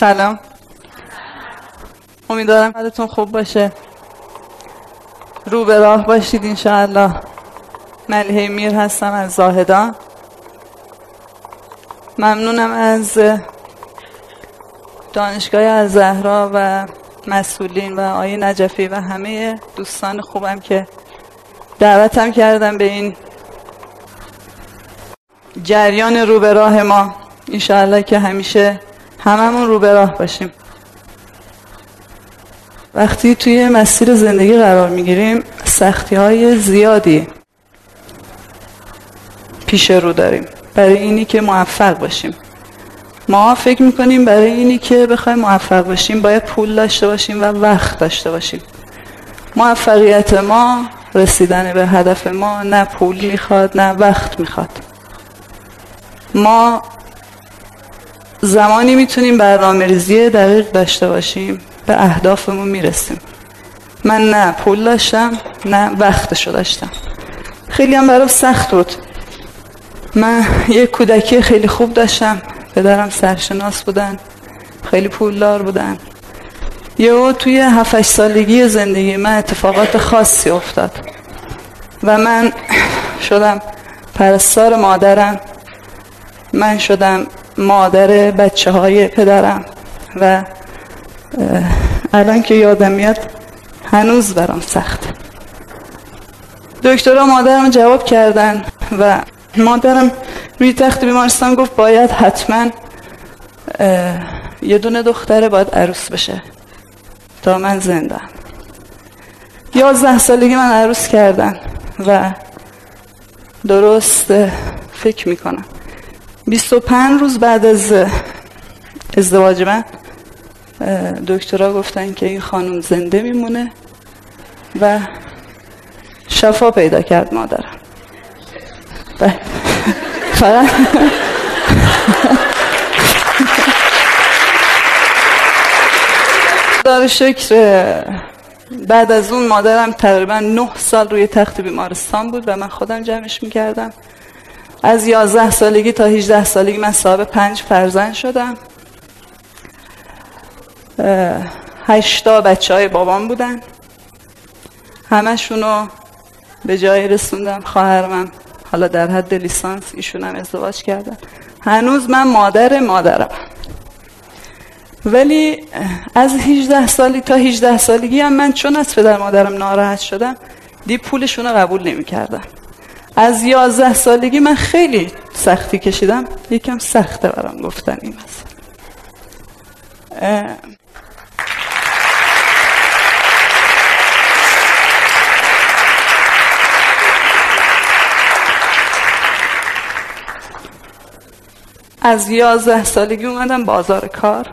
سلام. امیدوارم حالتون خوب باشه. رو به راه باشید انشاءالله. ملیه میر هستم از زاهدان. ممنونم از دانشگاه از زهرا و مسئولین و آیه نجفی و همه دوستان خوبم که دعوتم کردم به این جریان رو به راه ما. انشاءالله که همیشه هممون رو به راه باشیم. وقتی توی مسیر زندگی قرار می‌گیریم سختی های زیادی پیش رو داریم. برای اینی که موفق باشیم. ما فکر می‌کنیم برای اینی که بخوایم موفق باشیم باید پول داشته باشیم و وقت داشته باشیم. موفقیت ما رسیدن به هدف ما نه پول می‌خواد نه وقت می‌خواد. ما زمانی می‌تونیم برنامه ریزی دقیق داشته باشیم. به اهدافمون می‌رسیم. من نه پول داشتم نه وقتشو داشتم. خیلی هم برام سخت بود. من یه کودکی خیلی خوب داشتم. پدرم سرشناس بودن خیلی پولدار بودن. یه توی هفت سالگی زندگی من اتفاقات خاصی افتاد. و من شدم پرستار مادرم. من شدم مادر بچه های پدرم و الان که یادم میاد هنوز برام سخت دکترها مادرم جواب کردن و مادرم روی تخت بیمارستان گفت باید حتما یه دونه دختره باید عروس بشه تا من زنده یازده سالگی من عروس کردن و درست فکر می‌کنم. 25 روز بعد از ازدواج من دکترها گفتن که این خانم زنده میمونه و شفا پیدا کرد مادرم بله. فقط دار شکر بعد از اون مادرم تقریبا نه سال روی تخت بیمارستان بود و من خودم جمعش می‌کردم از یازده سالگی تا 18 سالگی من صاحب پنج فرزند شدم. هشتا بچه های بابام بودن. همشونو به جایی رسوندم خواهرم حالا در حد لیسانس ایشون هم ازدواج کردن. هنوز من مادر مادرم. ولی از 18 سالی تا 18 سالگی هم من چون از پدر مادرم ناراحت شدم دی پولشون رو قبول نمی کردم از 11 سالگی من خیلی سختی کشیدم. یکم سخته برام گفتن این مثلا از یازده سالگی اومدم بازار کار.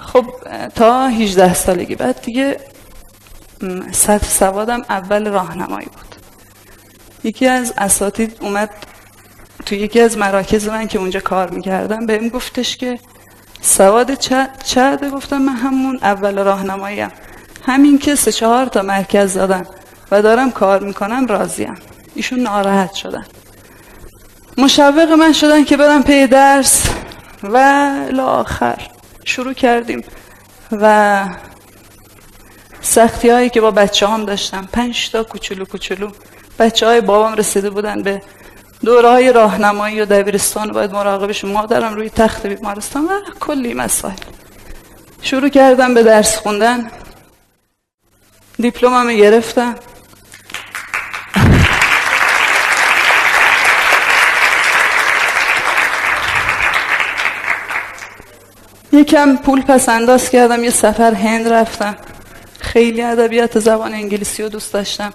خب تا 18 سالگی بعد دیگه سطح سوادم اول راهنمایی بود. یکی از اساتید اومد تو یکی از مراکز من که اونجا کار می‌کردم بهم گفتش که سواد چه گفتم من همون اول راهنماییم همین که سه چهار تا مرکز دادم و دارم کار می‌کنم راضیم ایشون ناراحت شدن. مشوق من شدن که برم پی درس و آخر شروع کردیم. و سختی هایی که با بچه هم داشتم پنج تا کوچولو کوچولو. بچه های بابام رسیده بودن به دوره های راهنمایی و دبیرستان باید مراقبش مادرم روی تخت بیمارستان و کلی مسائل. شروع کردم به درس خوندن. دیپلمم گرفتم. یکم پول پس انداز کردم یه سفر هند رفتم. خیلی ادبیات زبان انگلیسی رو دوست داشتم.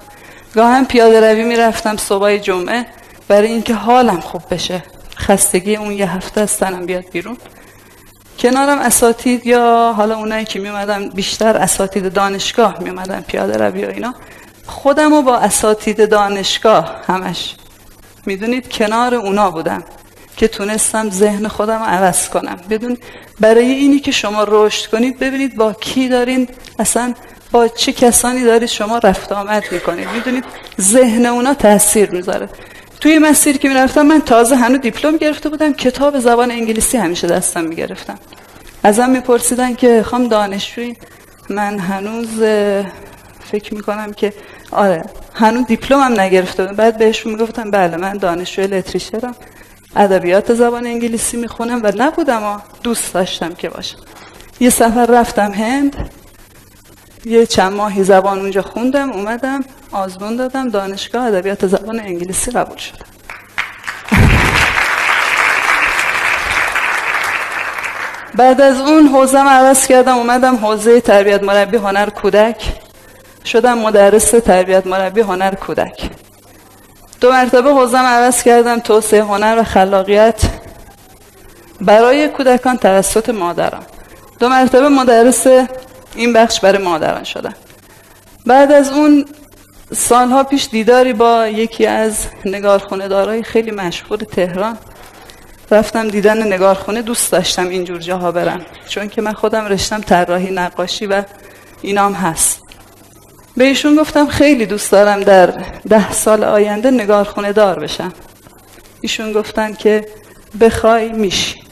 گاهم پیاده روی می‌رفتم صبح جمعه. برای اینکه حالم خوب بشه. خستگی اون یه هفته از تنم بیاد بیرون. کنارم اساتید یا حالا اونایی که میومدن بیشتر اساتید دانشگاه میومدن پیاده روی و اینا. خودم با اساتید دانشگاه همش. می‌دونید کنار اونا بودم که تونستم ذهن خودم رو عوض کنم. بدون برای اینی که شما رشد کنید ببینید با کی دارین اصلا با چه کسانی دارید شما رفت آمد می‌کنید؟ می‌دونید ذهن اونا تاثیر می‌ذاره. توی مسیر که می‌رفتم من تازه هنو دیپلم گرفته بودم کتاب زبان انگلیسی همیشه دستم می‌گرفتم. ازم میپرسیدن که خام دانشجوی من هنوز فکر می‌کنم که آره هنوز دیپلمم نگرفته بعد بهشون می‌گفتم بله من دانشجوی لتریشرم. ادبیات زبان انگلیسی می‌خونم و نبودم و دوست داشتم که باشم. یه سفر رفتم هند. یه چند ماهی زبان اونجا خوندم اومدم آزمون دادم دانشگاه ادبیات زبان انگلیسی قبول شدم بعد از اون حوزم عوض کردم اومدم حوزه تربیت مربی هنر کودک. شدم مدرس تربیت مربی هنر کودک. دو مرتبه حوزم عوض کردم توسعه هنر و خلاقیت. برای کودکان توسط مادرم دو مرتبه مدرس این بخش برای مادران شدم بعد از اون سالها پیش دیداری با یکی از نگارخونه دارای خیلی مشهور تهران. رفتم دیدن نگارخونه دوست داشتم اینجور جاها برم. چون که من خودم رشتم طراحی نقاشی و اینام هست. به ایشون گفتم خیلی دوست دارم در ده سال آینده نگارخونه دار بشم. ایشون گفتن که بخوای میشی.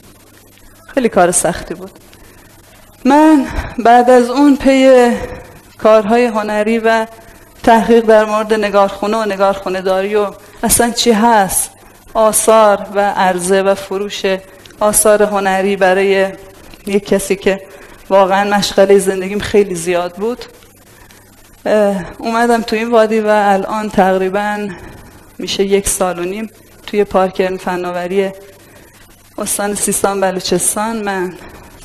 خیلی کار سختی بود. من بعد از اون پی کارهای هنری و تحقیق در مورد نگارخونه و نگارخونه داری و اصلا چی هست آثار و عرضه و فروش آثار هنری برای یک کسی که واقعا مشغله زندگیم خیلی زیاد بود اومدم تو این وادی و الان تقریبا میشه یک سال و نیم توی پارک فناوری استان سیستان بلوچستان. من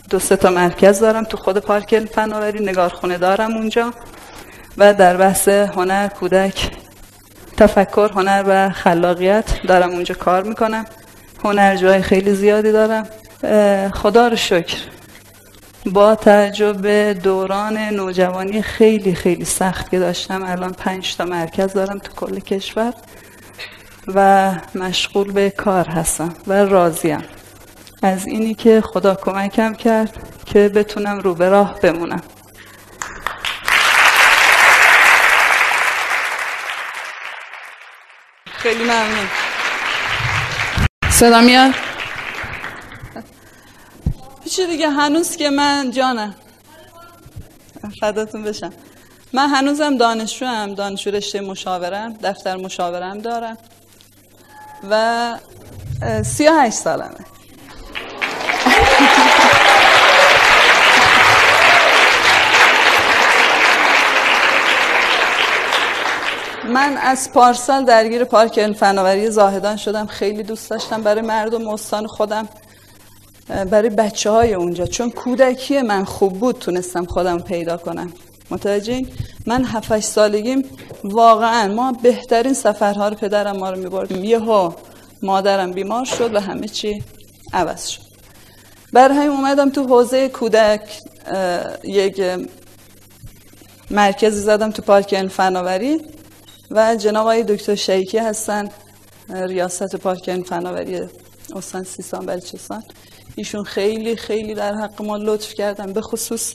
دو سه تا مرکز دارم. تو خود پارک فناوری نگارخونه دارم اونجا. و در بحث هنر کودک تفکر هنر و خلاقیت دارم اونجا کار می‌کنم. هنر جای خیلی زیادی دارم. خدا رو شکر. با تجربه دوران نوجوانی خیلی خیلی سخت که داشتم الان پنج تا مرکز دارم تو کل کشور و مشغول به کار هستم و راضیم. از اینی که خدا کمکم کرد که بتونم رو به راه بمونم. خیلی ممنون. صدا میاد؟ چی دیگه هنوز که من جانم. فداتون بشم. من هنوزم دانشجو هم دانشجو رشته مشاورم دفتر مشاورم دارم و سی و هشت سالمه. من از پارسال درگیر پارک فناوری زاهدان شدم. خیلی دوست داشتم برای مردم استان خودم. برای بچه های اونجا. چون کودکی من خوب بود تونستم خودم پیدا کنم. متوجه من 7 سالگیم. واقعا ما بهترین سفرها رو پدرم ما رو میبردیم. یهو مادرم بیمار شد و همه چی عوض شد. برای همین اومدم تو حوزه کودک یک مرکزی زدم تو پارک فناوری و جناب آقای دکتر شیکی هستن ریاست پارک فناوری استان سیستان بلوچستان. ایشون خیلی خیلی در حق ما لطف کردن به خصوص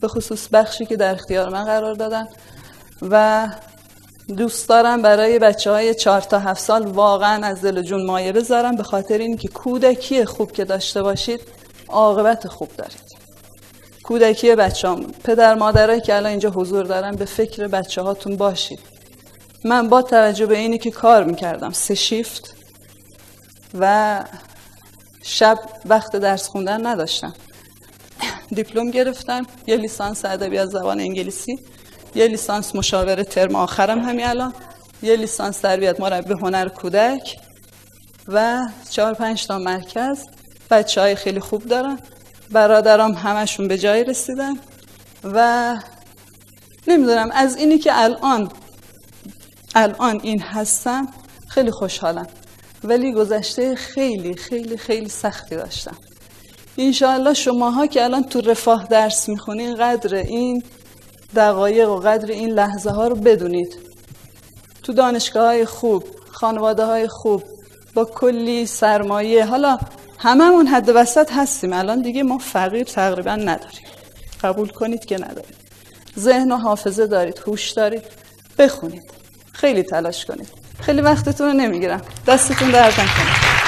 به خصوص بخشی که در اختیار من قرار دادن. و دوست دارم برای بچه های چهار تا هفت سال واقعا از دل جون مایه بذارم به خاطر اینکه کودکی خوب که داشته باشید عاقبت خوب دارید. کودکی بچه هم. پدر مادرایی که الان اینجا حضور دارن به فکر بچه هاتون باشید. من با توجه به اینی که کار می‌کردم سه شیفت و شب وقت درس خوندن نداشتم. دیپلم گرفتم یه لیسانس ادبیات زبان انگلیسی یه لیسانس مشاوره ترم آخرم همین الان یه لیسانس تربیت مربی هنر کودک و چهار پنج تا مرکز. بچه های خیلی خوب دارم برادرام همشون به جای رسیدن و نمی‌دونم از اینی که الان الان این هستم. خیلی خوشحالم. ولی گذشته خیلی خیلی خیلی سختی داشتم. انشاءالله شماها که الان تو رفاه درس می‌خونین قدر این دقایق و قدر این لحظه ها رو بدونید. تو دانشگاه های خوب خانواده های خوب با کلی سرمایه. حالا هممون حد وسط هستیم. الان دیگه ما فقیر تقریبا نداریم. قبول کنید که نداریم. ذهن و حافظه دارید هوش دارید. بخونید. خیلی تلاش کنید. خیلی وقتتون رو نمی‌گیرم. دستتون درد نکنه.